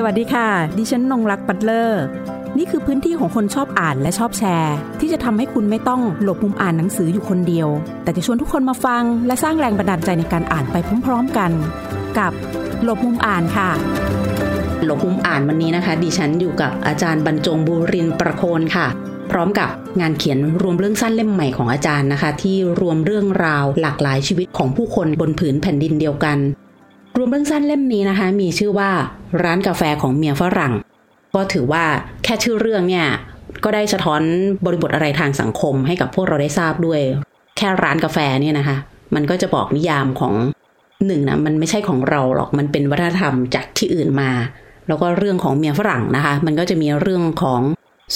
สวัสดีค่ะ ดิฉันนงรักปัตเลอร์ นี่คือพื้นที่ของคนชอบอ่านและชอบแชร์ ที่จะทำให้คุณไม่ต้องหลบมุมอ่านหนังสืออยู่คนเดียว แต่จะชวนทุกคนมาฟัง และสร้างแรงบันดาลใจในการอ่านไปพร้อมๆกัน กับหลบมุมอ่านค่ะหลบมุมอ่านวันนี้นะคะ ดิฉันอยู่กับอาจารย์บรรจงบุรินประโคนค่ะ พร้อมกับงานเขียนรวมเรื่องสั้นเล่มใหม่ของอาจารย์นะคะ ที่รวมเรื่องราวหลากหลายชีวิตของผู้คนบนผืนแผ่นดินเดียวกัน รวมเรื่องสั้นเล่มนี้นะคะ มีชื่อว่าร้านกาแฟของเมียฝรั่ง ก็ถือว่าแค่ชื่อเรื่องเนี่ยก็ได้สะท้อนบริบทอะไรทางสังคมให้กับพวกเราได้ทราบด้วย แค่ร้านกาแฟเนี่ยนะคะ มันก็จะบอกนิยามของหนึ่งนะมันไม่ใช่ของเราหรอกมันเป็นวัฒนธรรมจากที่อื่นมา แล้วก็เรื่องของเมียฝรั่งนะคะ มันก็จะมีเรื่องของ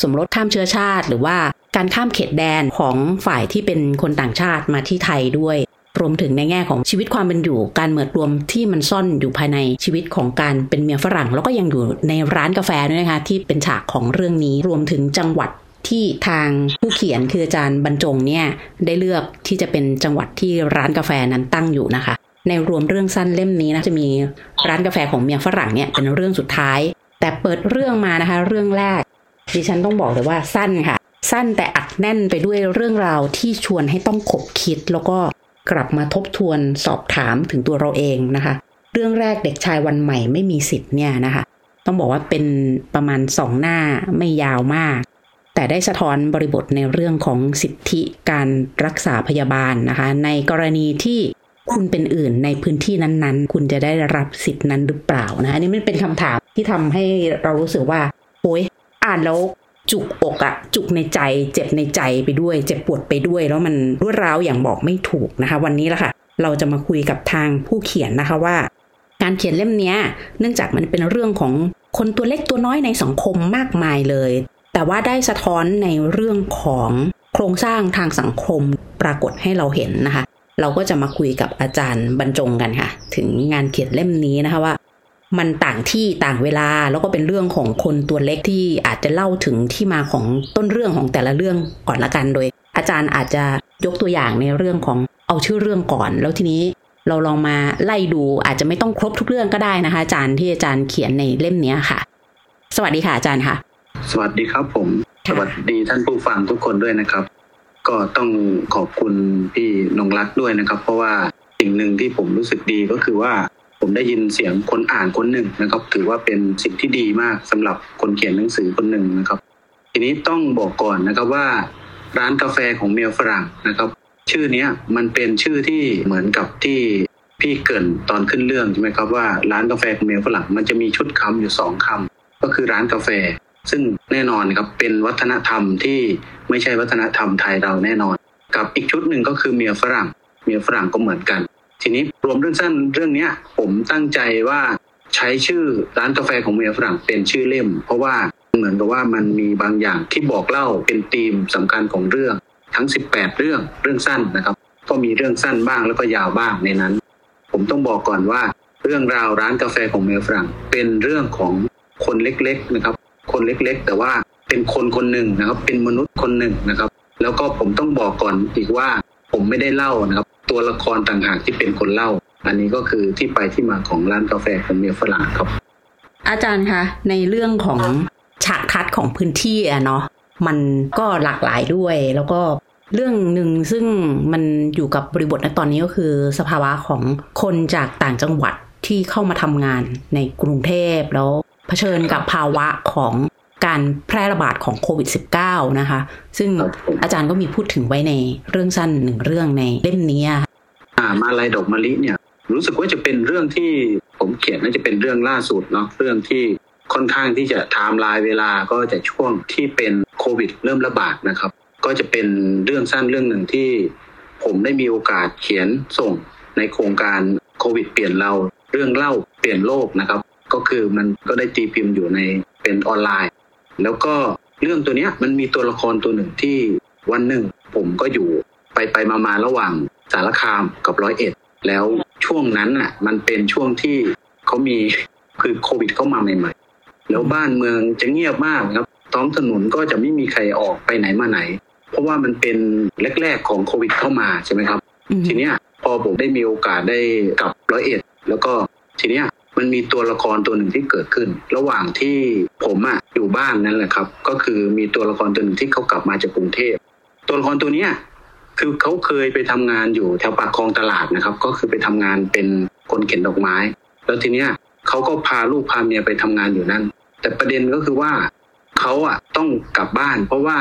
สมรสข้ามเชื้อชาติ หรือว่าการข้ามเขตแดนของฝ่ายที่เป็นคนต่างชาติมาที่ไทยด้วย รวมถึงในแง่ของชีวิตความเป็นอยู่ การเหมิดรวมที่มันซ่อนอยู่ภายในชีวิตของการเป็นเมียฝรั่ง แล้วก็ยังอยู่ในร้านกาแฟด้วยนะคะที่เป็นฉากของเรื่องนี้รวมถึงจังหวัดที่ทางผู้เขียนคืออาจารย์บรรจงเนี่ยได้เลือกที่จะเป็นจังหวัดที่ร้านกาแฟนั้นตั้งอยู่นะคะ ในรวมเรื่องสั้นเล่มนี้นะจะมีร้านกาแฟของเมียฝรั่งเนี่ยเป็นเรื่องสุดท้าย แต่เปิดเรื่องมานะคะ เรื่องแรก ดิฉันต้องบอกเลยว่าสั้นค่ะ สั้นแต่อัดแน่นไปด้วยเรื่องราวที่ชวนให้ต้องขบคิดแล้วก็ กลับมาทบทวนสอบถามถึงตัวเราเองนะคะ เรื่องแรกเด็กชายวันใหม่ไม่มีสิทธิ์เนี่ยนะคะ ต้องบอกว่าเป็นประมาณสองหน้าไม่ยาวมาก แต่ได้สะท้อนบริบทในเรื่องของสิทธิการรักษาพยาบาลนะคะ ในกรณีที่คุณเป็นอื่นในพื้นที่นั้นๆ คุณจะได้รับสิทธินั้นหรือเปล่านะอันนี้มันเป็นคำถามที่ทำให้เรารู้สึกว่าโอ้ยอ่านแล้ว จุกอกอะจุกในใจ เจ็บในใจไปด้วย เจ็บปวดไปด้วย แล้วมันรวดร้าวอย่างบอกไม่ถูกนะคะ วันนี้ละค่ะ เราจะมาคุยกับทางผู้เขียนนะคะว่า การเขียนเล่มนี้เนื่องจากมันเป็นเรื่องของคนตัวเล็กตัวน้อยในสังคมมากมายเลย แต่ว่าได้สะท้อนในเรื่องของโครงสร้างทางสังคมปรากฏให้เราเห็นนะคะ เราก็จะมาคุยกับอาจารย์บรรจงกันค่ะ ถึงงานเขียนเล่มนี้นะคะว่า มันต่างที่ต่างเวลาแล้วก็เป็นเรื่องของคนตัวเล็กที่อาจจะเล่าถึงที่มาของต้นเรื่องของแต่ละเรื่องก่อนละกันโดย อาจารย์อาจจะยกตัวอย่างในเรื่องของเอาชื่อเรื่องก่อน แล้วทีนี้เราลองมาไล่ดูอาจจะไม่ต้องครบทุกเรื่องก็ได้นะคะ อาจารย์ที่อาจารย์เขียนในเล่มนี้ค่ะ สวัสดีค่ะอาจารย์ค่ะ สวัสดีครับผมสค่ะวัสดีท่านผู้ฟังทุกคนด้วยนะครับ ก็ต้องขอบคุณพี่นงรักด้วยนะครับ เพราะว่าสิ่งหนึ่งที่ผมรู้สึกดีก็คือว่า ผมได้ยินเสียงคนอ่านคนหนึ่งนะครับ ถือว่าเป็นสิ่งที่ดีมากสำหรับคนเขียนหนังสือคนหนึ่งนะครับ ทีนี้ต้องบอกก่อนนะครับว่า ร้านกาแฟของเมียฝรั่งนะครับ ชื่อเนี้ยมันเป็นชื่อที่เหมือนกับที่พี่เกรินตอนขึ้นเรื่องใช่ไหมครับว่าร้านกาแฟของเมียฝรั่งมันจะมีชุดคำอยู่สองคำก็คือร้านกาแฟ ซึ่งแน่นอนครับเป็นวัฒนธรรมที่ไม่ใช่วัฒนธรรมไทยเราแน่นอน กับอีกชุดหนึ่งก็คือเมียฝรั่ง เมียฝรั่งก็เหมือนกัน ทีนี้รวมเรื่องสั้นเรื่องเนี้ย ผมตั้งใจว่าใช้ชื่อร้านกาแฟของเมียฝรั่งเป็นชื่อเล่ม เพราะว่าเหมือนกับว่ามันมีบางอย่างที่บอกเล่าเป็นธีมสำคัญของเรื่องทั้ง 18 เรื่องเรื่องสั้นนะครับ ก็มีเรื่องสั้นบ้างแล้วก็ยาวบ้างในนั้น ผมต้องบอกก่อนว่า เรื่องราวร้านกาแฟของเมียฝรั่ง เป็นเรื่องของคนเล็กๆนะครับ คนเล็กๆ แต่ว่าเป็นคนคนหนึ่งนะครับ เป็นมนุษย์คนหนึ่งนะครับ แล้วก็ผมต้องบอกก่อนอีกว่าผมไม่ได้เล่านะครับตัวละครต่างหากที่เป็นคนเล่า อันนี้ก็คือที่ไปที่มาของร้านกาแฟของเมียฝรั่งครับ อาจารย์คะในเรื่องของฉากทัดของพื้นที่อะเนาะมันก็หลากหลายด้วย แล้วก็เรื่องหนึ่งซึ่งมันอยู่กับบริบทในตอนนี้ก็คือ สภาวะของคนจากต่างจังหวัดที่เข้ามาทำงานในกรุงเทพแล้วเผชิญกับภาวะของ การแพร่ระบาดของโควิด -19 นะคะ ซึ่งครับผมอาจารย์ก็มีพูดถึงไว้ในเรื่องสั้นหนึ่งเรื่องในเล่มนี้อะอ่ามาลายดอกมะลิเนี่ย รู้สึกว่าจะเป็นเรื่องที่ผมเขียนน่าจะเป็นเรื่องล่าสุดเนาะเรื่องที่ค่อนข้างที่จะไทม์ไลน์เวลาก็จะช่วงที่เป็นโควิด เริ่มระบาดนะครับ ก็จะเป็นเรื่องสั้นเรื่องหนึ่งที่ ผมได้มีโอกาสเขียนส่งในโครงการโควิด เปลี่ยนเราเรื่องเล่าเปลี่ยนโลกนะครับ ก็คือมันก็ได้ตีพิมพ์อยู่ในเป็นออนไลน์ แล้วก็เรื่องตัวเนี้ยมันมีตัวละครตัวหนึ่งที่วันหนึ่งผมก็อยู่ไปไปมามาระหว่างสารคามกับร้อยเอ็ดแล้วช่วงนั้นน่ะ มันเป็นช่วงที่เขามีคือโควิดเข้ามาใหม่ ๆ แล้วบ้านเมืองจะเงียบมากครับท้องถนนก็จะไม่มีใครออกไปไหนมาไหน เพราะว่ามันเป็นแรกๆของโควิดเข้ามาใช่ไหมครับอืมทีเนี้ยพอผมได้มีโอกาสได้กลับร้อยเอ็ด แล้วก็ทีเนี้ย มันมีตัวละครตัวหนึ่งที่เกิดขึ้น ระหว่างที่ผมอะอยู่บ้านนั่นแหละครับ ก็คือมีตัวละครตัวหนึ่งที่เขากลับมาจากกรุงเทพตัวละครตัวเนี้ยคือเขาเคยไปทำงานอยู่แถวปากคลองตลาดนะครับ ก็คือไปทำงานเป็นคนเข็นดอกไม้ แล้วทีเนี้ยเขาก็พาลูกพาเมียไปทำงานอยู่นั่น แต่ประเด็นก็คือว่าเขาอะต้องกลับบ้าน เพราะว่า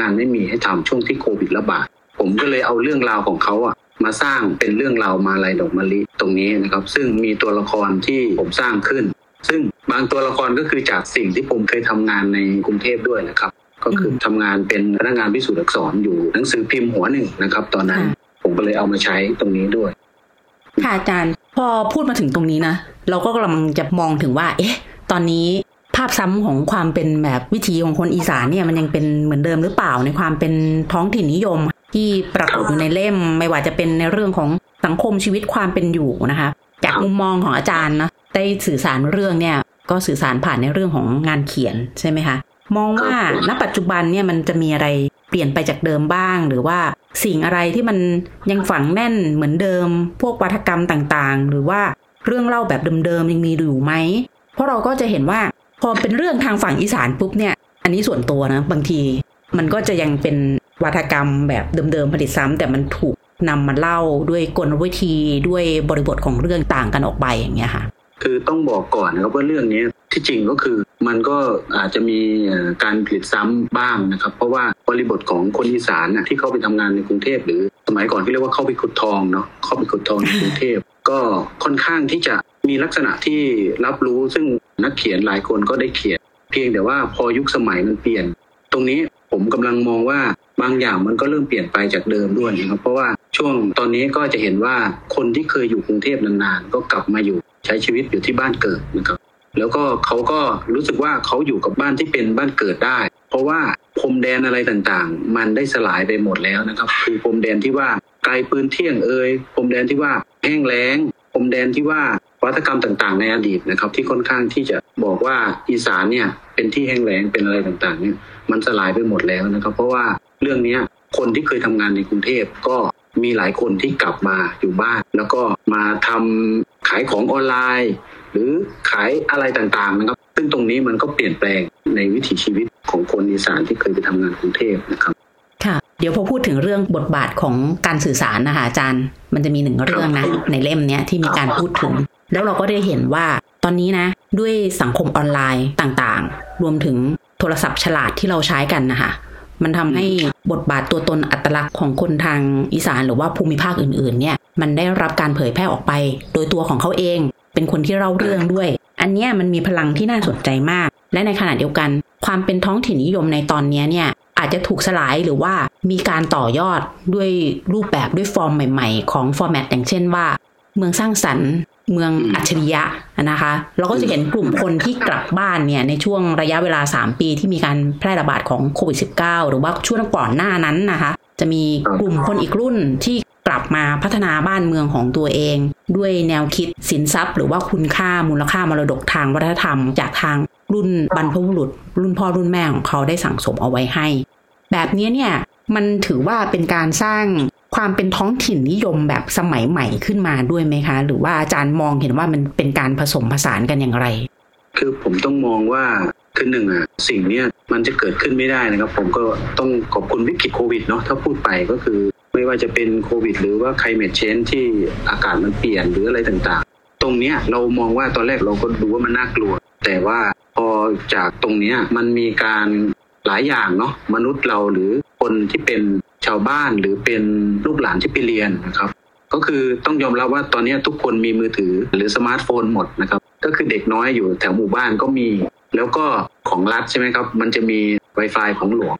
งานไม่มีให้ทำช่วงที่โควิดระบาดผมก็เลยเอาเรื่องราวของเขาอะ มาสร้างเป็นเรื่องราวมาลายดอกมะลิตรงนี้นะครับ ซึ่งมีตัวละครที่ผมสร้างขึ้น ซึ่งบางตัวละครก็คือจากสิ่งที่ผมเคยทำงานในกรุงเทพด้วยนะครับ ก็คือทำงานเป็นพนักงานพิสูจน์อักษรอยู่หนังสือพิมพ์หัวหนึ่งนะครับ ตอนนั้นผมก็เลยเอามาใช้ตรงนี้ด้วย ค่ะอาจารย์ พอพูดมาถึงตรงนี้นะเราก็กำลังจะมองถึงว่า เอ๊ะ ตอนนี้ภาพซ้ำของความเป็นแบบวิถีของคนอีสานเนี่ยมันยังเป็นเหมือนเดิมหรือเปล่าในความเป็นท้องถิ่นนิยม ที่ปรากฏอยู่ในเล่ม ไม่ว่าจะเป็นในเรื่องของสังคมชีวิตความเป็นอยู่นะคะ จากมุมมองของอาจารย์นะได้สื่อสารเรื่องเนี่ย ก็สื่อสารผ่านในเรื่องของงานเขียนใช่ไหมคะมองว่าณปัจจุบันเนี่ยมันจะมีอะไรเปลี่ยนไปจากเดิมบ้าง หรือว่าสิ่งอะไรที่มันยังฝังแน่นเหมือนเดิม พวกวัฒกรรมต่างๆ หรือว่าเรื่องเล่าแบบเดิมๆยังมีอยู่ไหมเพราะเราก็จะเห็นว่าพอเป็นเรื่องทางฝั่งอีสานปุ๊บเนี่ย อันนี้ส่วนตัวนะบางที มันก็จะยังเป็นวัฒกรรมแบบเดิมๆผลิตซ้ำแต่มันถูกนำมาเล่าด้วยกลวิธีด้วยบริบทของเรื่องต่างกันออกไปอย่างเงี้ยค่ะ คือต้องบอกก่อนนะครับว่าเรื่องนี้ที่จริงก็คือมันก็อาจจะมีการผลิตซ้ำบ้างนะครับ เพราะว่าบริบทของคนอีสานนะที่เข้าไปทำงานในกรุงเทพหรือสมัยก่อนที่เรียกว่าเข้าไปขุดทองเนาะเข้าไปขุดทองในกรุงเทพก็ค่อนข้างที่จะมีลักษณะที่รับรู้ซึ่งนักเขียนหลายคนก็ได้เขียน เพียงแต่ว่าพอยุคสมัยมันเปลี่ยน ตรงนี้ ผมกำลังมองว่าบางอย่างมันก็เริ่มเปลี่ยนไปจากเดิมด้วยนะครับ เพราะว่าช่วงตอนนี้ก็จะเห็นว่าคนที่เคยอยู่กรุงเทพนานๆ ก็กลับมาอยู่ใช้ชีวิตอยู่ที่บ้านเกิดนะครับ แล้วก็เขาก็รู้สึกว่าเขาอยู่กับบ้านที่เป็นบ้านเกิดได้ เพราะว่าพรมแดนอะไรต่างๆ มันได้สลายไปหมดแล้วนะครับ คือพรมแดนที่ว่าไกลปืนเที่ยงเอ่ยพรมแดนที่ว่าแห้งแล้งพรมแดนที่ว่า วัฒกรรมต่างๆ ในอดีตนะครับ ที่ค่อนข้างที่จะบอกว่าอีสานเนี่ยเป็นที่แห้งแล้งเป็นอะไรต่างๆเนี่ยมันสลายไปหมดแล้วนะครับ เพราะว่าเรื่องเนี้ยคนที่เคยทำงานในกรุงเทพก็มีหลายคนที่กลับมาอยู่บ้าน แล้วก็มาทำขายของออนไลน์ หรือขายอะไรต่างๆนะครับ ซึ่งตรงนี้มันก็เปลี่ยนแปลงในวิถีชีวิตของคนอีสานที่เคยไปทำงานกรุงเทพนะครับค่ะเดี๋ยวพอพูดถึงเรื่องบทบาทของการสื่อสารนะคะอาจารย์ มันจะมีหนึ่งเรื่องนะในเล่มเนี้ยที่มีการพูดถึง แล้วเราก็ได้เห็นว่าตอนนี้นะ ด้วยสังคมออนไลน์ต่างๆ รวมถึงโทรศัพท์ฉลาดที่เราใช้กันนะคะมันทำให้บทบาทตัวตนอัตลักษณ์ของคนทางอีสานหรือว่าภูมิภาคอื่นๆ เนี่ย มันได้รับการเผยแพร่ออกไป โดยตัวของเขาเอง เป็นคนที่เล่าเรื่องด้วย อันนี้มันมีพลังที่น่าสนใจมาก และในขณะเดียวกัน ความเป็นท้องถิ่นนิยมในตอนนี้เนี่ยอาจจะถูกสลายหรือว่ามีการต่อยอดด้วยรูปแบบด้วยฟอร์มใหม่ ๆ ของฟอร์แมตอย่างเช่นว่า เมืองสร้างสรรค์ เมืองอัจฉริยะนะคะ เราก็จะเห็นกลุ่มคนที่กลับบ้านเนี่ยในช่วงระยะเวลา 3 ปีที่มีการแพร่ระบาดของโควิด -19 หรือว่าช่วงก่อนหน้านั้นนะคะ จะมีกลุ่มคนอีกรุ่นที่กลับมาพัฒนาบ้านเมืองของตัวเอง ด้วยแนวคิดสินทรัพย์ หรือว่าคุณค่ามูลค่ามรดกทางวัฒนธรรม จากทางรุ่นบรรพบุรุษ รุ่นพ่อรุ่นแม่ของเขาได้สั่งสมเอาไว้ให้ แบบนี้เนี่ยมันถือว่าเป็นการสร้าง ความเป็นท้องถิ่นนิยมแบบสมัยใหม่ขึ้นมาด้วยไหมคะ หรือว่าอาจารย์มองเห็นว่ามันเป็นการผสมผสานกันอย่างไร คือผมต้องมองว่าคือหนึ่งอะสิ่งเนี้ยมันจะเกิดขึ้นไม่ได้นะครับ ผมก็ต้องขอบคุณวิกฤตโควิดเนาะถ้าพูดไปก็คือ ไม่ว่าจะเป็นโควิด หรือว่า climate change ที่อากาศมันเปลี่ยนหรืออะไรต่างๆ ตรงเนี้ยเรามองว่าตอนแรกเราก็ดูว่ามันน่ากลัว แต่ว่าพอจากตรงเนี้ยมันมีการหลายอย่างเนาะมนุษย์เราหรือคนที่เป็น ชาวบ้านหรือเป็นลูกหลานที่ไปเรียนนะครับ ก็คือต้องยอมรับว่าตอนนี้ทุกคนมีมือถือหรือสมาร์ทโฟนหมดนะครับ ก็คือเด็กน้อยอยู่แถวหมู่บ้านก็มี แล้วก็ของรัฐใช่ไหมครับ มันจะมี Wi-Fi ของหลวง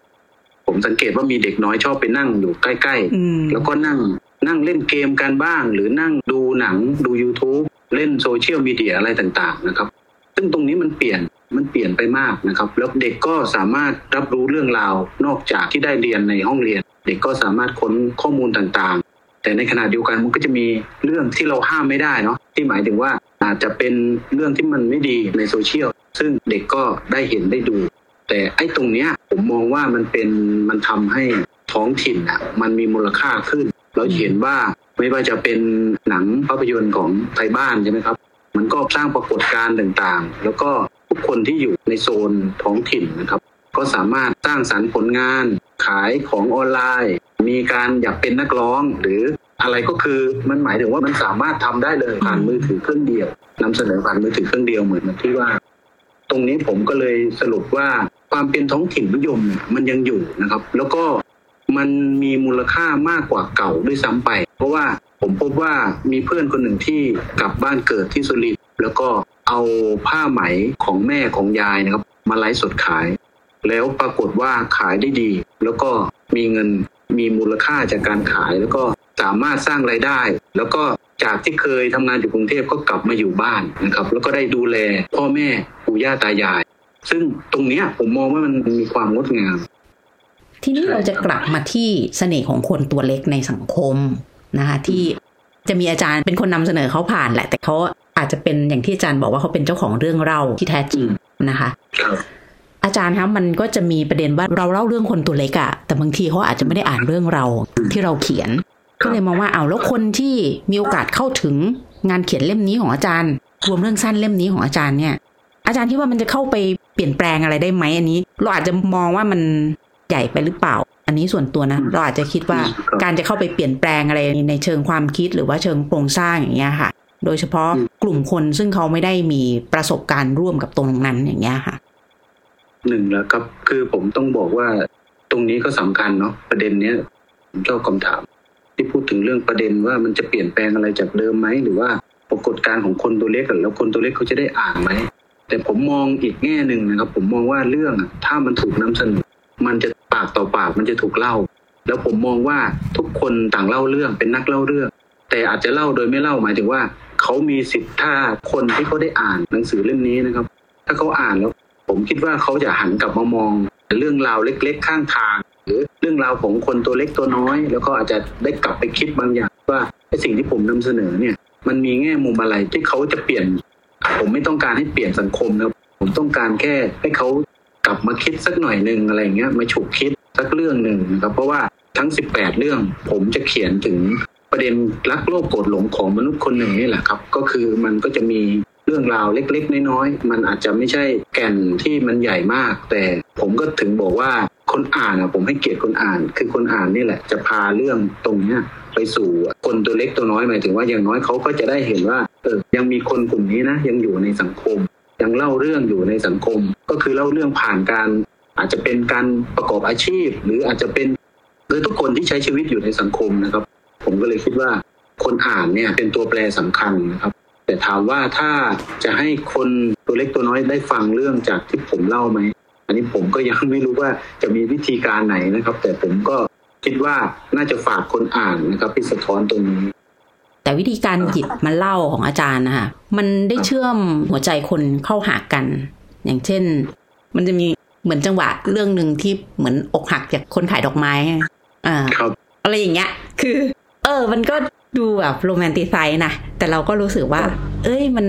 ผมสังเกตว่ามีเด็กน้อยชอบไปนั่งอยู่ใกล้อืมๆแล้วก็นั่งนั่งเล่นเกมกันบ้าง หรือนั่งดูหนังดู YouTube เล่นโซเชียลมีเดียอะไรต่างๆนะครับ ซึ่งตรงนี้มันเปลี่ยน มันเปลี่ยนไปมากนะครับ แล้วเด็กก็สามารถรับรู้เรื่องราวนอกจากที่ได้เรียนในห้องเรียน เด็กก็สามารถค้นข้อมูลต่างๆ แต่ในขณะเดียวกันมันก็จะมีเรื่องที่เราห้ามไม่ได้เนาะที่หมายถึงว่าอาจจะเป็นเรื่องที่มันไม่ดีในโซเชียลซึ่งเด็กก็ได้เห็นได้ดู แต่ไอ้ตรงเนี้ยผมมองว่ามันเป็นมันทำให้ท้องถิ่นอะมันมีมูลค่าขึ้น เราเห็นว่าไม่ว่าจะเป็นหนังภาพยนตร์ของไทยบ้านใช่ไหมครับ มันก็สร้างปรากฏการณ์ต่างๆ แล้วก็ ทุกคนที่อยู่ในโซนท้องถิ่นนะครับ ก็สามารถสร้างสรรค์ผลงานขายของออนไลน์ มีการอยากเป็นนักร้องหรืออะไรก็คือมันหมายถึงว่ามันสามารถทำได้เลยผ่านมือถือเครื่องเดียวนำเสนอผ่านมือถือเครื่องเดียวเหมือนที่ว่า ตรงนี้ผมก็เลยสรุปว่าความเป็นท้องถิ่นนิยมมันยังอยู่นะครับ แล้วก็มันมีมูลค่ามากกว่าเก่าด้วยซ้ำไป เพราะว่าผมพบว่ามีเพื่อนคนหนึ่งที่กลับบ้านเกิดที่สุรินทร์แล้วก็ เอาผ้าไหมของแม่ของยายนะครับ มาไลฟ์สดขาย แล้วปรากฏว่าขายได้ดี แล้วก็มีเงินมีมูลค่าจากการขายแล้วก็สามารถสร้างไรายได้ แล้วก็จากที่เคยทำงานอยู่กรุงเทพก็กลับมาอยู่บ้านนะครับ แล้วก็ได้ดูแลพ่อแม่ปู่ย่าตายาย ซึ่งตรงเนี้ยผมมองว่ามันมีความงดงาม ทีนี้เราจะกลับมาที่เสน่ห์ของคนตัวเล็กในสังคมนะคะที่จะมีอาจารย์เป็นคนนำเสนอเขาผ่านแหละ แต่เขา อาจจะเป็นอย่างที่อาจารย์บอกว่าเขาเป็นเจ้าของเรื่องเล่าที่แท้จริงนะคะครับอาจารย์ครับมันก็จะมีประเด็นว่าเราเล่าเรื่องคนตัวเล็กอะแต่บางทีเขาอาจจะไม่ได้อ่านเรื่องเราที่เราเขียน ก็เลยมองว่าเอาวแล้วคนที่มีโอกาสเข้าถึงงานเขียนเล่มนี้ของอาจารย์ รวมเรื่องสั้นเล่มนี้ของอาจารย์เนี่ย อาจารย์คิดว่ามันจะเข้าไปเปลี่ยนแปลงอะไรได้ไหมอันนี้ เราอาจจะมองว่ามันใหญ่ไปหรือเปล่า อันนี้ส่วนตัวนะ เราอาจจะคิดว่าการจะเข้าไปเปลี่ยนแปลงอะไรในเชิงความคิดหรือว่าเชิงโครงสร้างอย่างเงี้ยค่ะ โดยเฉพาะกลุ่มคนซึ่งเขาไม่ได้มีประสบการณ์ร่วมกับตรงนั้นอย่างเงี้ยค่ะหนึ่งแล้วครับคือผมต้องบอกว่าตรงนี้ก็สำคัญเนาะประเด็นเนี้ยผมชอบคำถาม ที่พูดถึงเรื่องประเด็นว่ามันจะเปลี่ยนแปลงอะไรจากเดิมไหมหรือว่าปรากฏการณ์ของคนตัวเล็กอะแล้วคนตัวเล็กเขาจะได้อ่านไหมแต่ผมมองอีกแง่หนึ่งนะครับ ผมมองว่าเรื่องอะถ้ามันถูกนำเสนอมันจะปากต่อปากมันจะถูกเล่า แล้วผมมองว่าทุกคนต่างเล่าเรื่องเป็นนักเล่าเรื่อง แต่อาจจะเล่าโดยไม่เล่าหมายถึงว่า เขามีสิทธิ์ถ้าคนที่เขาได้อ่านหนังสือเล่มนี้นะครับ ถ้าเขาอ่านแล้ว ผมคิดว่าเขาจะหันกลับมามองเรื่องราวเล็ก ๆ ข้างทาง หรือเรื่องราวของคนตัวเล็กตัวน้อย แล้วก็อาจจะได้กลับไปคิดบางอย่างว่าไอสิ่งที่ผมนำเสนอเนี่ย มันมีแง่มุมอะไรที่เขาจะเปลี่ยน ผมไม่ต้องการให้เปลี่ยนสังคมนะผมต้องการแค่ให้เขากลับมาคิดสักหน่อยหนึ่งอะไรเงี้ยมาฉุกคิดสักเรื่องหนึ่งนะครับเพราะว่าทั้ง 18 เรื่องผมจะเขียนถึง ประเด็นรักโลภโกรธหลงของมนุษย์คนหนึ่งนี่แหละครับ ก็คือมันก็จะมีเรื่องราวเล็กๆ น้อยๆ มันอาจจะไม่ใช่แก่นที่มันใหญ่มาก แต่ผมก็ถึงบอกว่าคนอ่านอะผมให้เกียรติคนอ่าน คือคนอ่านนี่แหละ จะพาเรื่องตรงเนี้ยไปสู่คนตัวเล็กตัวน้อยหมายถึงว่าอย่างน้อยเขาก็จะได้เห็นว่าเออยังมีคนกลุ่มนี้นะยังอยู่ในสังคม ยังเล่าเรื่องอยู่ในสังคม ก็คือเล่าเรื่องผ่านการ อาจจะเป็นการประกอบอาชีพ หรืออาจจะเป็นหรือทุกคนที่ใช้ชีวิตอยู่ในสังคมนะครับ ผมก็เลยคิดว่าคนอ่านเนี่ยเป็นตัวแปรสำคัญนะครับ แต่ถามว่าถ้าจะให้คนตัวเล็กตัวน้อยได้ฟังเรื่องจากที่ผมเล่าไหม อันนี้ผมก็ยังไม่รู้ว่าจะมีวิธีการไหนนะครับ แต่ผมก็คิดว่าน่าจะฝากคนอ่านนะครับที่สะท้อนตรงนี้แต่วิธีการหยิบมาเล่าของอาจารย์นะคะมันได้เชื่อมหัวใจคนเข้าหากัน อย่างเช่น มันจะมีเหมือนจังหวะเรื่องหนึ่งที่เหมือนอกหักจากคนขายดอกไม้อ่าครับอะไรอย่างเงี้ย คือ เออ มันก็ดูแบบโรแมนติไซน์นะ แต่เราก็รู้สึกว่า เอ้ย มัน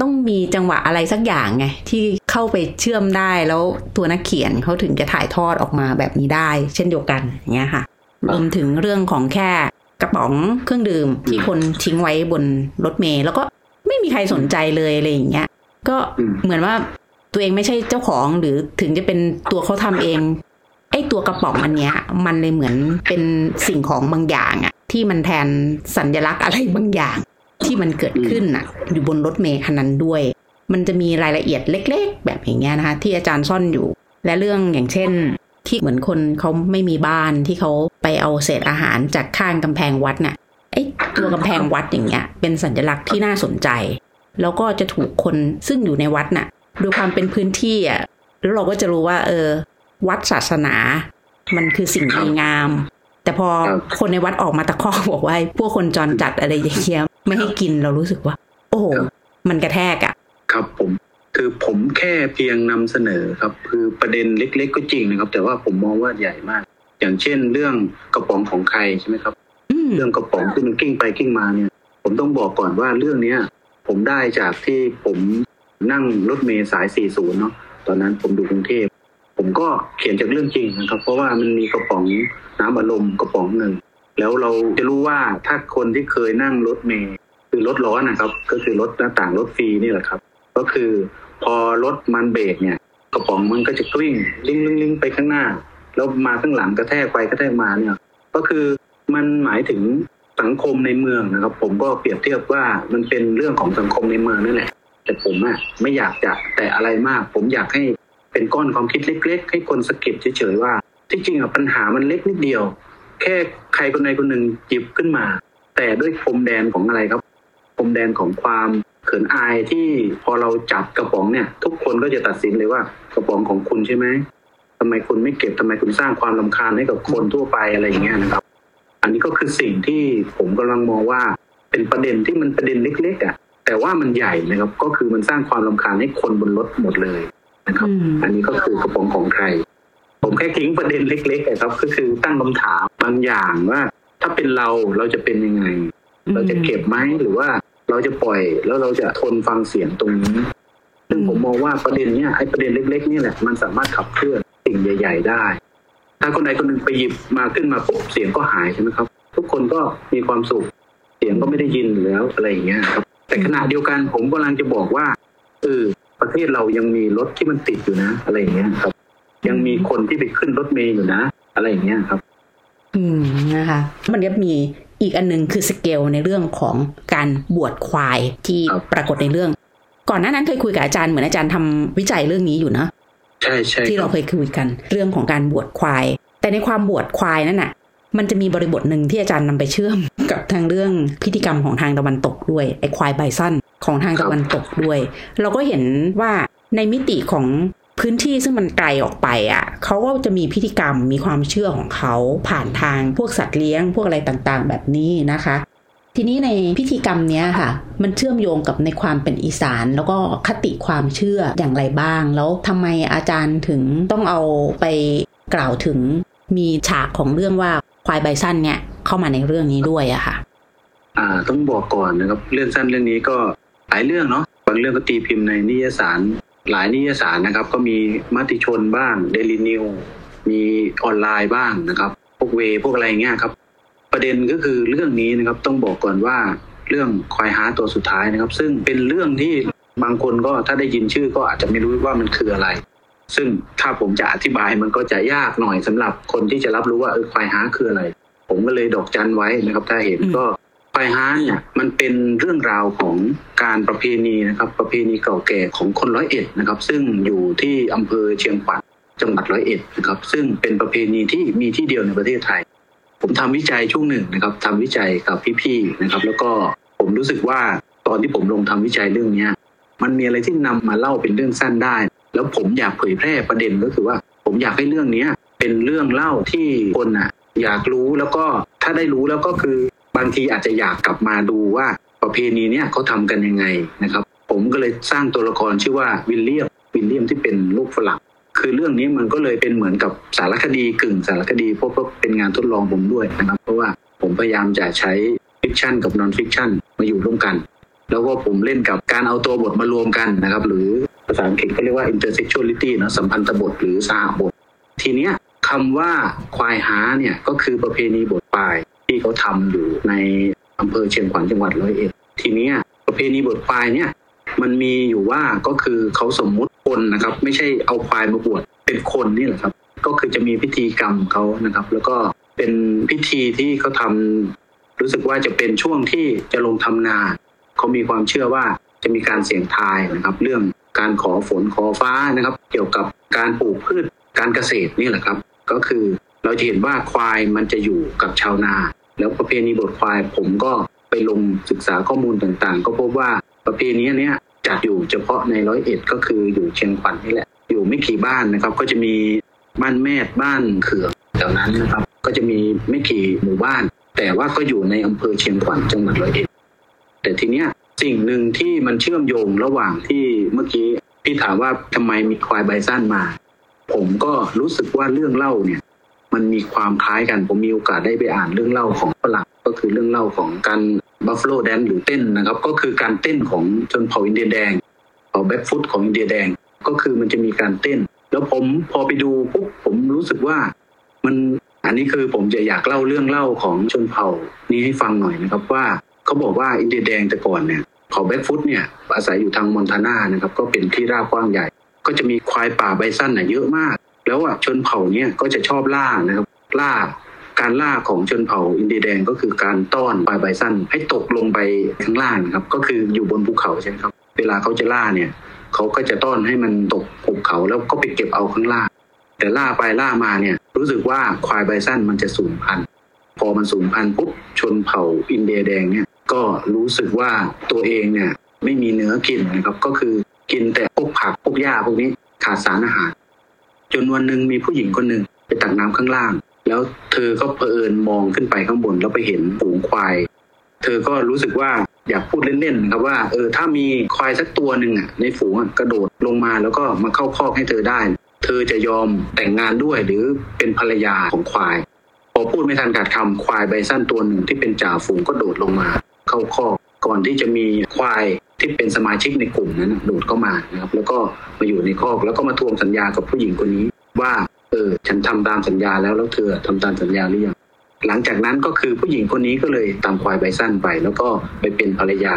ต้องมีจังหวะอะไรสักอย่างไง ที่เข้าไปเชื่อมได้แล้วตัวนักเขียนเขาถึงจะถ่ายทอดออกมาแบบนี้ได้ เช่นเดียวกันอย่างเงี้ยค่ะ รวมถึงเรื่องของแค่กระป๋องเครื่องดื่มที่คนทิ้งไว้บนรถเมล์แล้วก็ไม่มีใครสนใจเลยอะไรอย่างเงี้ย ก็อืมเหมือนว่าตัวเองไม่ใช่เจ้าของหรือถึงจะเป็นตัวเขาทำเองไอ้ตัวกระป๋องอันเนี้ย มันเลยเหมือนเป็นสิ่งของบางอย่างอะ ที่มันแทนสัญลักษณ์อะไรบางอย่าง ที่มันเกิดขึ้นอะอยู่บนรถเมล์คันนั้นด้วย มันจะมีรายละเอียดเล็ก ๆ แบบอย่างเงี้ยนะคะ ที่อาจารย์ซ่อนอยู่ และเรื่องอย่างเช่น ที่เหมือนคนเขาไม่มีบ้านที่เขาไปเอาเศษอาหารจากข้างกำแพงวัดน่ะไอ้ตัวกำแพงวัดอย่างเงี้ย เป็นสัญลักษณ์ที่น่าสนใจ แล้วก็จะถูกคนซึ่งอยู่ในวัดน่ะด้วยความเป็นพื้นที่อะแล้วเราก็จะรู้ว่า เออ วัดศาสนา มันคือสิ่งดีงาม แต่พอครับคนในวัดออกมาตะคอกบอกว่าไอ้พวกคนจรจัดอะไรอย่างเงี้ยไม่ให้กินเรารู้สึกว่า โอ้โหมันกระแทกอะ ครับผมคือผมแค่เพียงนำเสนอครับ คือประเด็นเล็ก ๆ ก็จริงนะครับ แต่ว่าผมมองว่าใหญ่มาก อย่างเช่น เรื่องกระป๋องของใครใช่ไหมครับอืมเรื่องกระป๋องที่มันกิ้งไปกิ้งมาเนี่ย ผมต้องบอกก่อนว่าเรื่องเนี้ย ผมได้จากที่ผมนั่งรถเมล์สาย 40 เนาะตอนนั้นผมดูกรุงเทพ ผมก็เขียนจากเรื่องจริงนะครับ เพราะว่ามันมีกระป๋องน้ำอารมณ์กระป๋องหนึ่งแล้วเราจะรู้ว่าถ้าคนที่เคยนั่งรถเมล์คืคือรถร้อนนะครับ ก็คือรถหน้าต่างรถฟรีนี่แหละครับ ก็คือพอรถมันเบรกเนี่ย กระป๋องมันก็จะกลิ้งลิงลิงลิงไปข้างหน้า แล้วมาข้างหลังกระแทกไปกระแทกมาเนี่ย ก็คือมันหมายถึงสังคมในเมืองนะครับ ผมก็เปรียบเทียบว่ามันเป็นเรื่องของสังคมในเมืองนั่นแหละแต่ผมอะไม่อยากจะแต่อะไรมาก ผมอยากให้ เป็นก้อนความคิดเล็ก ๆ ให้คนสะกิดเฉยๆว่า ที่จริงอะปัญหามันเล็กนิดเดียว แค่ใครคนใดคนหนึ่งหยิบขึ้นมา แต่ด้วยพรมแดนของอะไรครับพรมแดนของความเขินอายที่พอเราจับกระป๋องเนี่ย ทุกคนก็จะตัดสินเลยว่ากระป๋องของคุณใช่ไหมทำไมคุณไม่เก็บทำไมคุณสร้างความลำคาญให้กับคนทั่วไปอะไรอย่างเงี้ยนะครับ อันนี้ก็คือสิ่งที่ผมกำลังมองว่าเป็นประเด็นที่มันประเด็นเล็กๆอะแต่ว่ามันใหญ่นะครับ ก็คือมันสร้างความลำคาญให้คนบนรถหมดเลย นะครับ อันนี้ก็คือกระป๋องของใคร ผมแค่ทิ้งประเด็นเล็กๆครับ ก็คือตั้งคำถามบางอย่างว่า ถ้าเป็นเราเราจะเป็นยังไง เราจะเก็บไหมหรือว่าเราจะปล่อยแล้วเราจะทนฟังเสียงตรงนี้ ซึ่งผมมองว่าประเด็นเนี้ยไอ้ประเด็นเล็ก ๆ นี่แหละมันสามารถขับเคลื่อนสิ่งใหญ่ ๆ ได้ ถ้าคนใดคนหนึ่งไปหยิบมาขึ้นมาปุ๊บเสียงก็หายใช่ไหมครับ ทุกคนก็มีความสุขเสียงก็ไม่ได้ยินแล้วอะไรอย่างเงี้ยครับ แต่ขณะเดียวกันผมกำลังจะบอกว่าเออ ประเทศเรายังมีรถที่มันติดอยู่นะ อะไรอย่างเงี้ยครับ ยังมีคนที่ไปขึ้นรถเมย์อยู่นะ อะไรอย่างเงี้ยครับ อืมนะคะ มันก็มีอีกอันนึงคือสเกลในเรื่องของการบวชควายที่ครับปรากฏในเรื่อง ก่อนหน้านั้นเคยคุยกับอาจารย์เหมือนอาจารย์ทำวิจัยเรื่องนี้อยู่นะใช่ใช่ที่คเรารับเคยคุยกันเรื่องของการบวชควาย แต่ในความบวชควายนั่นน่ะ มันจะมีบริบทหนึ่งที่อาจารย์นำไปเชื่อมกับทางเรื่องพิธีกรรมของทางตะวันตกด้วยไอ้ควายไบซัน ของทางตะวันตกด้วย เราก็เห็นว่าในมิติของพื้นที่ซึ่งมันไกลออกไปอะเขาก็จะมีพิธีกรรมมีความเชื่อของเขาผ่านทางพวกสัตว์เลี้ยงพวกอะไรต่างๆ แบบนี้นะคะ ทีนี้ในพิธีกรรมเนี้ยค่ะ มันเชื่อมโยงกับในความเป็นอีสาน แล้วก็คติความเชื่ออย่างไรบ้าง แล้วทำไมอาจารย์ถึงต้องเอาไปกล่าวถึงมีฉากของเรื่องว่าควายไบซันเนี่ยเข้ามาในเรื่องนี้ด้วยอะค่ะ อ่าต้องบอกก่อนนะครับเรื่องสั้นเรื่องนี้ก็ หลายเรื่องเนาะบางเรื่องก็ตีพิมพ์ในนิยสาร หลายนิยสารนะครับ ก็มีมติชนบ้างเดลินิวส์มีออนไลน์บ้างนะครับ พวกเว็บพวกอะไรเงี้ยครับ ประเด็นก็คือเรื่องนี้นะครับต้องบอกก่อนว่าเรื่องควายฮ้าตัวสุดท้ายนะครับ ซึ่งเป็นเรื่องที่บางคนก็ถ้าได้ยินชื่อก็อาจจะไม่รู้ว่ามันคืออะไร ซึ่งถ้าผมจะอธิบายมันก็จะยากหน่อยสำหรับคนที่จะรับรู้ว่าเออควายฮาร์ตคืออะไร ผมก็เลยดอกจันไว้นะครับ ถ้าเห็นก็ ควายฮาเนี่ยมันเป็นเรื่องราวของการประเพณีนะครับประเพณีเก่าแก่ของคนร้อยเอ็ดนะครับ ซึ่งอยู่ที่อำเภอเชียงขวัญจังหวัดร้อยเอ็ดนะครับ ซึ่งเป็นประเพณีที่มีที่เดียวในประเทศไทย ผมทำวิจัยช่วงหนึ่งนะครับทำวิจัยกับพี่ๆนะครับ แล้วก็ผมรู้สึกว่าตอนที่ผมลงทำวิจัยเรื่องเนี้ยมันมีอะไรที่นำมาเล่าเป็นเรื่องสั้นได้ แล้วผมอยากเผยแพร่ประเด็นก็คือว่า ผมอยากให้เรื่องเนี้ยเป็นเรื่องเล่าที่คนอะอยากรู้แล้วก็ถ้าได้รู้แล้วก็คือ บางทีอาจจะอยากกลับมาดูว่าประเพณีเนี้ยเขาทำกันยังไงนะครับ ผมก็เลยสร้างตัวละครชื่อว่าวิลเลียมวิลเลียมที่เป็นลูกฝรั่งคือเรื่องนี้มันก็เลยเป็นเหมือนกับสารคดีกึ่งสารคดีเพราะว่าเป็นงานทดลองผมด้วยนะครับ เพราะว่าผมพยายามจะใช้fiction กับ non-fiction มาอยู่ร่วมกัน แล้วก็ผมเล่นกับการเอาตัวบทมารวมกันนะครับ หรือภาษาอังกฤษก็เรียกว่า intertextuality นะสัมพันธบทหรือสหบท ทีเนี้ยคำว่าควายฮ้าเนี่ยก็คือประเพณีบวชควาย ที่เขาทำอยู่ในอำเภอเชียงขวัญจังหวัดร้อยเอ็ดทีนี้ประเพณีบวชควายเนี่ยมันมีอยู่ว่าก็คือเขาสมมุติคนนะครับ ไม่ใช่เอาควายมาบวชเป็นคนนี่แหละครับ ก็คือจะมีพิธีกรรมเขานะครับ แล้วก็เป็นพิธีที่เขาทำรู้สึกว่าจะเป็นช่วงที่จะลงทำนาเขามีความเชื่อว่าจะมีการเสี่ยงทายนะครับ เรื่องการขอฝนขอฟ้านะครับ เกี่ยวกับการปลูกพืชการเกษตรนี่แหละครับ ก็คือ เราจะเห็นว่าควายมันจะอยู่กับชาวนา แล้วประเพณีบทควายผมก็ไปลงศึกษาข้อมูลต่างๆ ก็พบว่าประเพณีเนี้ยจัดอยู่เฉพาะในร้อยเอ็ดก็คืออยู่เชียงขวัญนี่แหละ อยู่ไม่กี่บ้านนะครับ ก็จะมีบ้านแม่บ้านเขือกแถวนั้นนะครับ ก็จะมีไม่กี่หมู่บ้าน แต่ว่าก็อยู่ในอำเภอเชียงขวัญจังหวัดร้อยเอ็ดแต่ทีเนี้ยสิ่งหนึ่งที่มันเชื่อมโยงระหว่างที่เมื่อกี้พี่ถามว่าทำไมมีควายไบซันมา ผมก็รู้สึกว่าเรื่องเล่าเนี่ย มันมีความคล้ายกัน ผมมีโอกาสได้ไปอ่านเรื่องเล่าของฝรั่งก็คือเรื่องเล่าของการบัฟฟ l o แดนหรือเต้นนะครับ ก็คือการเต้นของชนเผ่าอินเดียแดงเผ่าแบล็กฟุตของอินเดียแดง ก็คือมันจะมีการเต้น แล้วผมพอไปดูปุ๊บผมรู้สึกว่ามันอันนี้คือผมจะอยากเล่าเรื่องเล่าของชนเผ่านี้ให้ฟังหน่อยนะครับว่าเขาบอกว่าอินเดียแดงแต่ก่อนเนี่ยเผ่าแบล็กฟุตเนี่ยอาศัยอยู่ทางมอนทานานะครับก็เป็นที่ราบกว้างใหญ่ ก็จะมีควายป่าไบซันน่ะเยอะมาก แล้วอะชนเผ่าเนี่ยก็จะชอบล่านะครับล่าการล่าของชนเผ่าอินเดียแดงก็คือการต้อนควายไบซันให้ตกลงไปข้างล่างครับ ก็คืออยู่บนภูเขาใช่ไหมครับ เวลาเขาจะล่าเนี่ยเขาก็จะต้อนให้มันตกภูเขาแล้วก็ไปเก็บเอาข้างล่าง แต่ล่าไปล่ามาเนี่ยรู้สึกว่าควายไบซันมันจะสูญพันธุ์พอมันสูญพันธุ์ปุ๊บชนเผ่าอินเดียแดงเนี่ยก็รู้สึกว่าตัวเองเนี่ยไม่มีเนื้อกินนะครับก็คือกินแต่พวกผักพวกหญ้าพวกนี้ขาดสารอาหาร จนวันหนึ่งมีผู้หญิงคนหนึ่งไปตักน้ำข้างล่าง แล้วเธอก็เผอิญมองขึ้นไปข้างบนแล้วไปเห็นฝูงควาย เธอก็รู้สึกว่าอยากพูดเล่นๆนะครับว่าเออถ้ามีควายสักตัวหนึ่งอะในฝูงกระโดดลงมาแล้วก็มาเข้าคอกให้เธอได้ เธอจะยอมแต่งงานด้วยหรือเป็นภรรยาของควาย พอพูดไม่ทันขาดคำควายใบสั้นตัวหนึ่งที่เป็นจ่าฝูงก็โดดลงมา เข้าคอก ก่อนที่จะมีควายที่เป็นสมาชิกในกลุ่มนั้นโดดเข้ามานะครับ แล้วก็มาอยู่ในคอกแล้วก็มาทวงสัญญากับผู้หญิงคนนี้ ว่าเออฉันทำตามสัญญาแล้วแล้วเธอทำตามสัญญาหรือยังหลังจากนั้นก็คือผู้หญิงคนนี้ก็เลยตามควายใบสั้นไป แล้วก็ไปเป็นภรรยา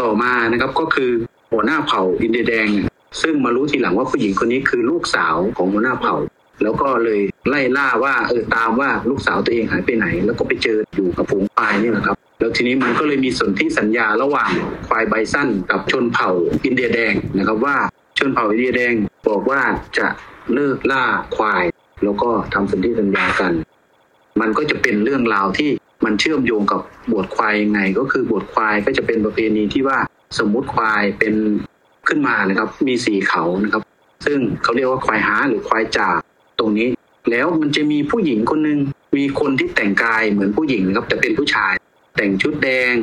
ต่อมานะครับก็คือหัวหน้าเผ่าอินเดียแดง ซึ่งมารู้ทีหลังว่าผู้หญิงคนนี้คือลูกสาวของหัวหน้าเผ่า แล้วก็เลยไล่ล่าว่าเออตามว่าลูกสาวตัวเองหายไปไหน แล้วก็ไปเจออยู่กับฝูงควายนี่แหละครับแล้วทีนี้มันก็เลยมีสนธิสัญญาระหว่างควายใบสั้นกับชนเผ่าอินเดียแดงนะครับว่าชนเผ่าอินเดียแดงบอกว่าจะเลิกล่าควาย แล้วก็ทำสนธิสัญญากัน มันก็จะเป็นเรื่องราวที่มันเชื่อมโยงกับบวชควายยังไง ก็คือบวชควายก็จะเป็นประเพณีที่ว่าสมมุติควายเป็นขึ้นมานะครับ มีสีเขานะครับ ซึ่งเขาเรียกว่าควายหาหรือควายจ่า ตรงนี้ แล้วมันจะมีผู้หญิงคนหนึ่งมีคนที่แต่งกายเหมือนผู้หญิงนะครับ แต่เป็นผู้ชาย แต่งชุดแดง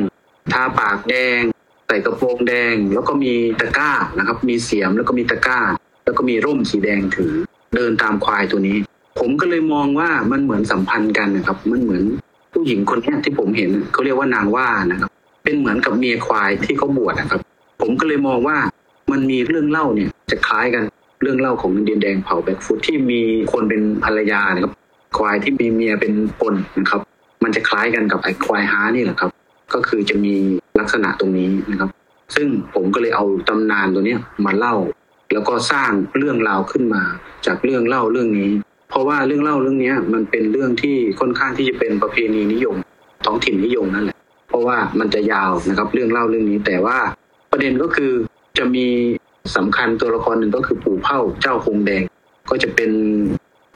ทาปากแดง ใส่กระโปรงแดง แล้วก็มีตะกร้านะครับ มีเสียมแล้วก็มีตะกร้า แล้วก็มีร่มสีแดงถือ เดินตามควายตัวนี้ ผมก็เลยมองว่ามันเหมือนสัมพันธ์กันนะครับ มันเหมือนผู้หญิงคนนี้ที่ผมเห็นเขาเรียกว่านางว่านะครับ เป็นเหมือนกับเมียควายที่เขาบวชนะครับ ผมก็เลยมองว่ามันมีเรื่องเล่าเนี่ยจะคล้ายกัน เรื่องเล่าของอินเดียนแดงเผ่าแบ็กฟุตที่มีคนเป็นภรรยานะครับ ควายที่มีเมียเป็นคนนะครับ มันจะคล้ายกันกับไอ้ควายฮานี่แหละครับ ก็คือจะมีลักษณะตรงนี้นะครับ ซึ่งผมก็เลยเอาตำนานตัวเนี้ยมาเล่า แล้วก็สร้างเรื่องราวขึ้นมา จากเรื่องเล่าเรื่องนี้ เพราะว่าเรื่องเล่าเรื่องนี้มันเป็นเรื่องที่ค่อนข้างที่จะเป็นประเพณีนิยม ท้องถิ่นนิยมนั่นแหละ เพราะว่ามันจะยาวนะครับ เรื่องเล่าเรื่องนี้แต่ว่าประเด็นก็คือจะมี สำคัญตัวละครหนึ่งก็คือปู่เผ่าเจ้าคงแดง ก็จะเป็น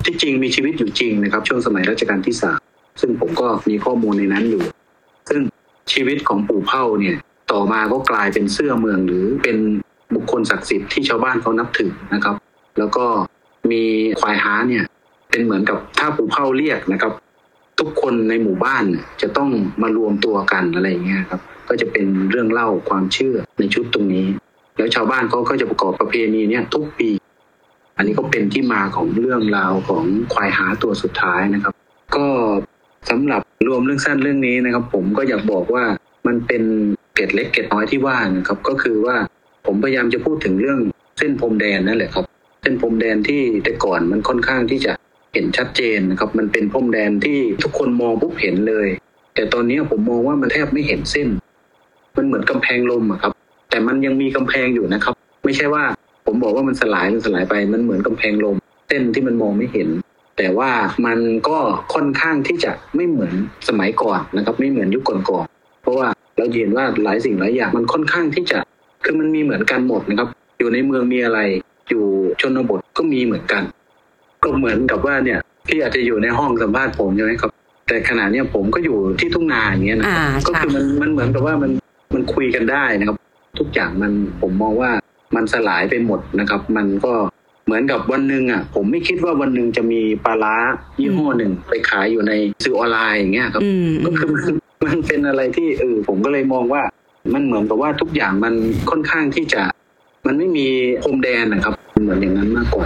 ที่จริงมีชีวิตอยู่จริงนะครับ ช่วงสมัยรัชกาลที่สามซึ่งผมก็มีข้อมูลในนั้นอยู่ ซึ่งชีวิตของปู่เผ่าเนี่ยต่อมาก็กลายเป็นเสื้อเมืองหรือเป็นบุคคลศักดิ์สิทธิ์ที่ชาวบ้านเขานับถือนะครับ แล้วก็มีควายหาเนี่ยเป็นเหมือนกับถ้าปู่เผ่าเรียกนะครับ ทุกคนในหมู่บ้านจะต้องมารวมตัวกันอะไรอย่างเงี้ยครับ ก็จะเป็นเรื่องเล่าความเชื่อในชุดตรงนี้ แล้วชาวบ้านเขาก็จะประกอบประเพณีเนี่ยทุกปี อันนี้ก็เป็นที่มาของเรื่องราวของควายหาตัวสุดท้ายนะครับ ก็สำหรับรวมเรื่องสั้นเรื่องนี้นะครับ ผมก็อยากบอกว่ามันเป็นเกร็ดเล็กเกร็ดน้อยที่ว่านะครับ ก็คือว่าผมพยายามจะพูดถึงเรื่องเส้นพรมแดนนั่นแหละครับ เส้นพรมแดนที่แต่ก่อนมันค่อนข้างที่จะเห็นชัดเจนนะครับ มันเป็นพรมแดนที่ทุกคนมองปุ๊บเห็นเลย แต่ตอนนี้ผมมองว่ามันแทบไม่เห็นเส้น มันเหมือนกำแพงลมอะครับ แต่มันยังมีกำแพงอยู่นะครับ ไม่ใช่ว่าผมบอกว่ามันสลายมันสลายไปมันเหมือนกำแพงลม เส้นที่มันมองไม่เห็น แต่ว่ามันก็ค่อนข้างที่จะไม่เหมือนสมัยก่อนนะครับ ไม่เหมือนยุคก่อนๆเพราะว่าเราเห็นว่าหลายสิ่งหลายอย่างมันค่อนข้างที่จะคือมันมีเหมือนกันหมดนะครับ อยู่ในเมืองมีอะไร อยู่ชนบทก็มีเหมือนกัน ก็เหมือนกับว่าเนี่ยพี่อาจจะอยู่ในห้องสัมภาษณ์ผมใช่ไหมครับ แต่ขณะเนี้ยผมก็อยู่ที่ทุ่งนาอย่างเงี้ยนะอ่าก็คือมันมันเหมือนกับว่ามันมันคุยกันได้นะครับ ทุกอย่างมันผมมองว่ามันสลายไปหมดนะครับ มันก็เหมือนกับวันหนึ่งอะ ผมไม่คิดว่าวันหนึ่งจะมีปลาร้ายี่ห้อหนึ่งไปขายอยู่ในสื่อออนไลน์อย่างเงี้ยครับอืมก็คือมันมันเป็นอะไรที่เออผมก็เลยมองว่ามันเหมือนกับว่าทุกอย่างมันค่อนข้างที่จะ มันไม่มีพรมแดนนะครับเหมือนอย่างนั้นมากกว่า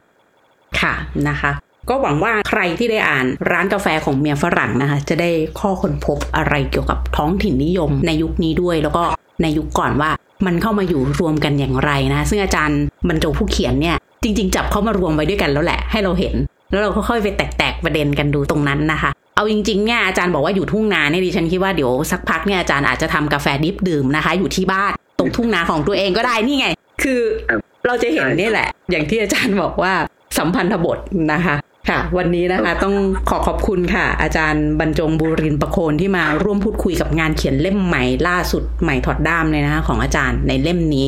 ค่ะนะคะ ก็หวังว่าใครที่ได้อ่านร้านกาแฟของเมียฝรั่งนะคะ จะได้ข้อค้นพบอะไรเกี่ยวกับท้องถิ่นนิยมในยุคนี้ด้วย แล้วก็ ในยุคก่อนว่ามันเข้ามาอยู่รวมกันอย่างไรนะซึ่งอาจารย์บรรจงผู้เขียนเนี่ยจริง ๆ จับเข้ามารวมไว้ด้วยกันแล้วแหละให้เราเห็น แล้วเราก็ค่อยไปแตกๆประเด็นกันดูตรงนั้นนะคะ เอาจริงๆเนี่ยอาจารย์บอกว่าอยู่ทุ่งนาเนี่ยดิฉันคิดว่าเดี๋ยวสักพักเนี่ยอาจารย์อาจจะทำกาแฟดิบดื่มนะคะ อยู่ที่บ้านตรงทุ่งนาของตัวเองก็ได้นี่ไง คือครับเราจะเห็นใช่นี่แหละ อย่างที่อาจารย์บอกว่าสัมพันธบทนะคะ ค่ะ วันนี้นะคะต้องขอขอบคุณค่ะ อาจารย์บรรจงบุรินทร์ประโคนที่มาร่วมพูดคุยกับงานเขียนเล่มใหม่ล่าสุดใหม่ถอดด้ามเลยนะคะของอาจารย์ในเล่มนี้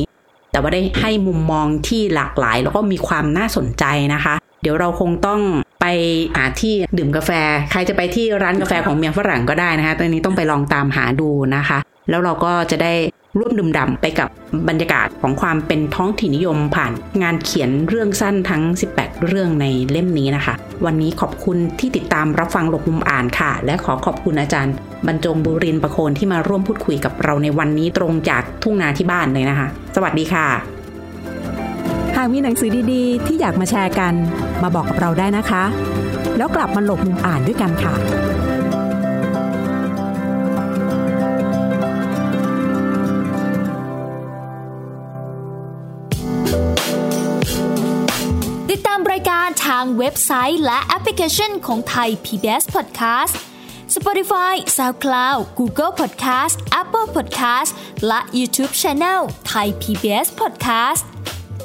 แต่ว่าได้ให้มุมมองที่หลากหลาย แล้วก็มีความน่าสนใจนะคะ เดี๋ยวเราคงต้อง ไปหาที่ดื่มกาแฟ ใครจะไปที่ร้านกาแฟของเมียฝรั่งก็ได้นะคะตอนนี้ต้องไปลองตามหาดูนะคะ แล้วเราก็จะได้ร่วมดื่มด่ำไปกับบรรยากาศของความเป็นท้องถิ่นนิยมผ่านงานเขียนเรื่องสั้นทั้ง 18 เรื่องในเล่มนี้นะคะ วันนี้ขอบคุณที่ติดตามรับฟังหลบมุมอ่านค่ะ และขอขอบคุณอาจารย์ บรรจงบุรินทร์ประโคนที่มาร่วมพูดคุยกับเราในวันนี้ตรงจากทุ่งนาที่บ้านเลยนะคะ สวัสดีค่ะากมีหนังสือดีๆ ที่อยากมาแชร์กันมาบอกกับเราได้นะคะ แล้วกลับมาหลบมุมอ่านด้วยกันค่ะติดตามรายการทางเว็บไซต์และแอปพลิเคชันของไทย PBS Podcast Spotify SoundCloud Google Podcast Apple Podcast และ YouTube Channel Thai PBS Podcast